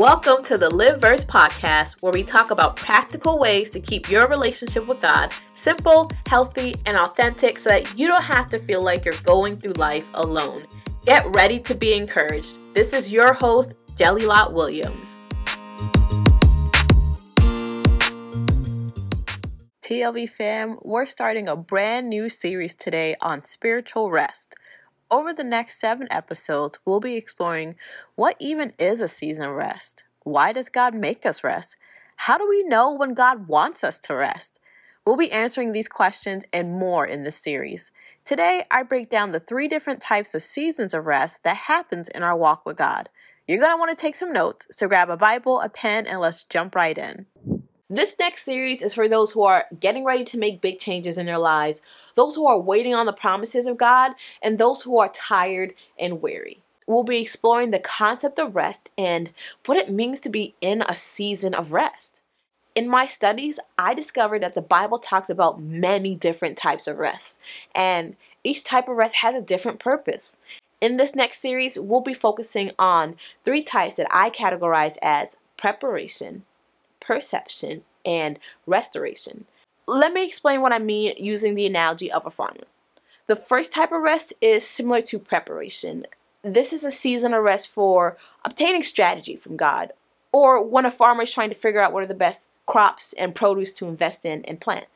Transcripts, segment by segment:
Welcome to the Lived Verse podcast, where we talk about practical ways to keep your relationship with God simple, healthy, and authentic so that you don't have to feel like you're going through life alone. Get ready to be encouraged. This is your host, Jelilat Williams. TLV fam, we're starting a brand new series today on spiritual rest. Over the next seven episodes, we'll be exploring what even is a season of rest? Why does God make us rest? How do we know when God wants us to rest? We'll be answering these questions and more in this series. Today, I break down the three different types of seasons of rest that happens in our walk with God. You're going to want to take some notes, so grab a Bible, a pen, and let's jump right in. This next series is for those who are getting ready to make big changes in their lives, those who are waiting on the promises of God, and those who are tired and weary. We'll be exploring the concept of rest and what it means to be in a season of rest. In my studies, I discovered that the Bible talks about many different types of rest, and each type of rest has a different purpose. In this next series, we'll be focusing on three types that I categorize as preparation, perception, and restoration. Let me explain what I mean using the analogy of a farmer. The first type of rest is similar to preparation. This is a season of rest for obtaining strategy from God, or when a farmer is trying to figure out what are the best crops and produce to invest in and plant.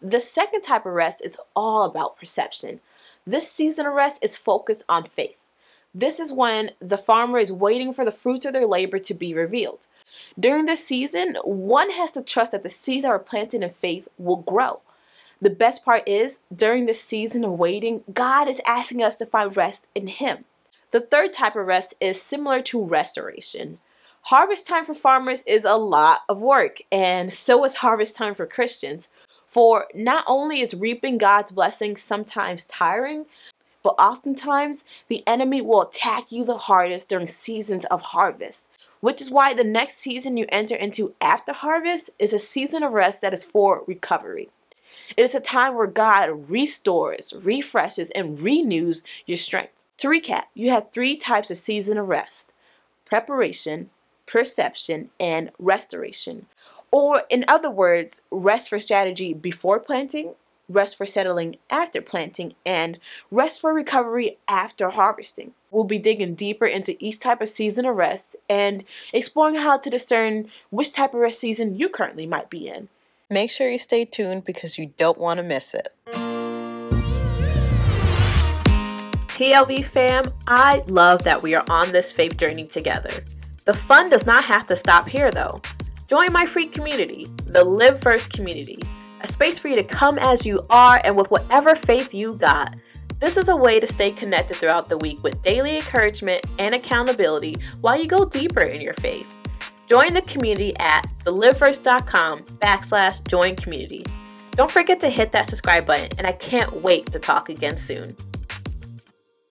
The second type of rest is all about perception. This season of rest is focused on faith. This is when the farmer is waiting for the fruits of their labor to be revealed. During this season, one has to trust that the seeds that are planted in faith will grow. The best part is, during this season of waiting, God is asking us to find rest in Him. The third type of rest is similar to restoration. Harvest time for farmers is a lot of work, and so is harvest time for Christians. For not only is reaping God's blessings sometimes tiring, but oftentimes the enemy will attack you the hardest during seasons of harvest which is why the next season you enter into after harvest is a season of rest that is for recovery. It is a time where God restores, refreshes, and renews your strength. To recap, you have three types of season of rest preparation, perception, and restoration. Or, in other words, rest for strategy before planting, rest for settling after planting, and rest for recovery after harvesting. We'll be digging deeper into each type of season of rest and exploring how to discern which type of rest season you currently might be in. Make sure you stay tuned because you don't want to miss it. TLV fam, I love that we are on this faith journey together. The fun does not have to stop here though. Join my free community, the Lived Verse community a space for you to come as you are and with whatever faith you got. This is a way to stay connected throughout the week with daily encouragement and accountability while you go deeper in your faith. Join the community at thelivedverse.com backslash join community. Don't forget to hit that subscribe button, and I can't wait to talk again soon.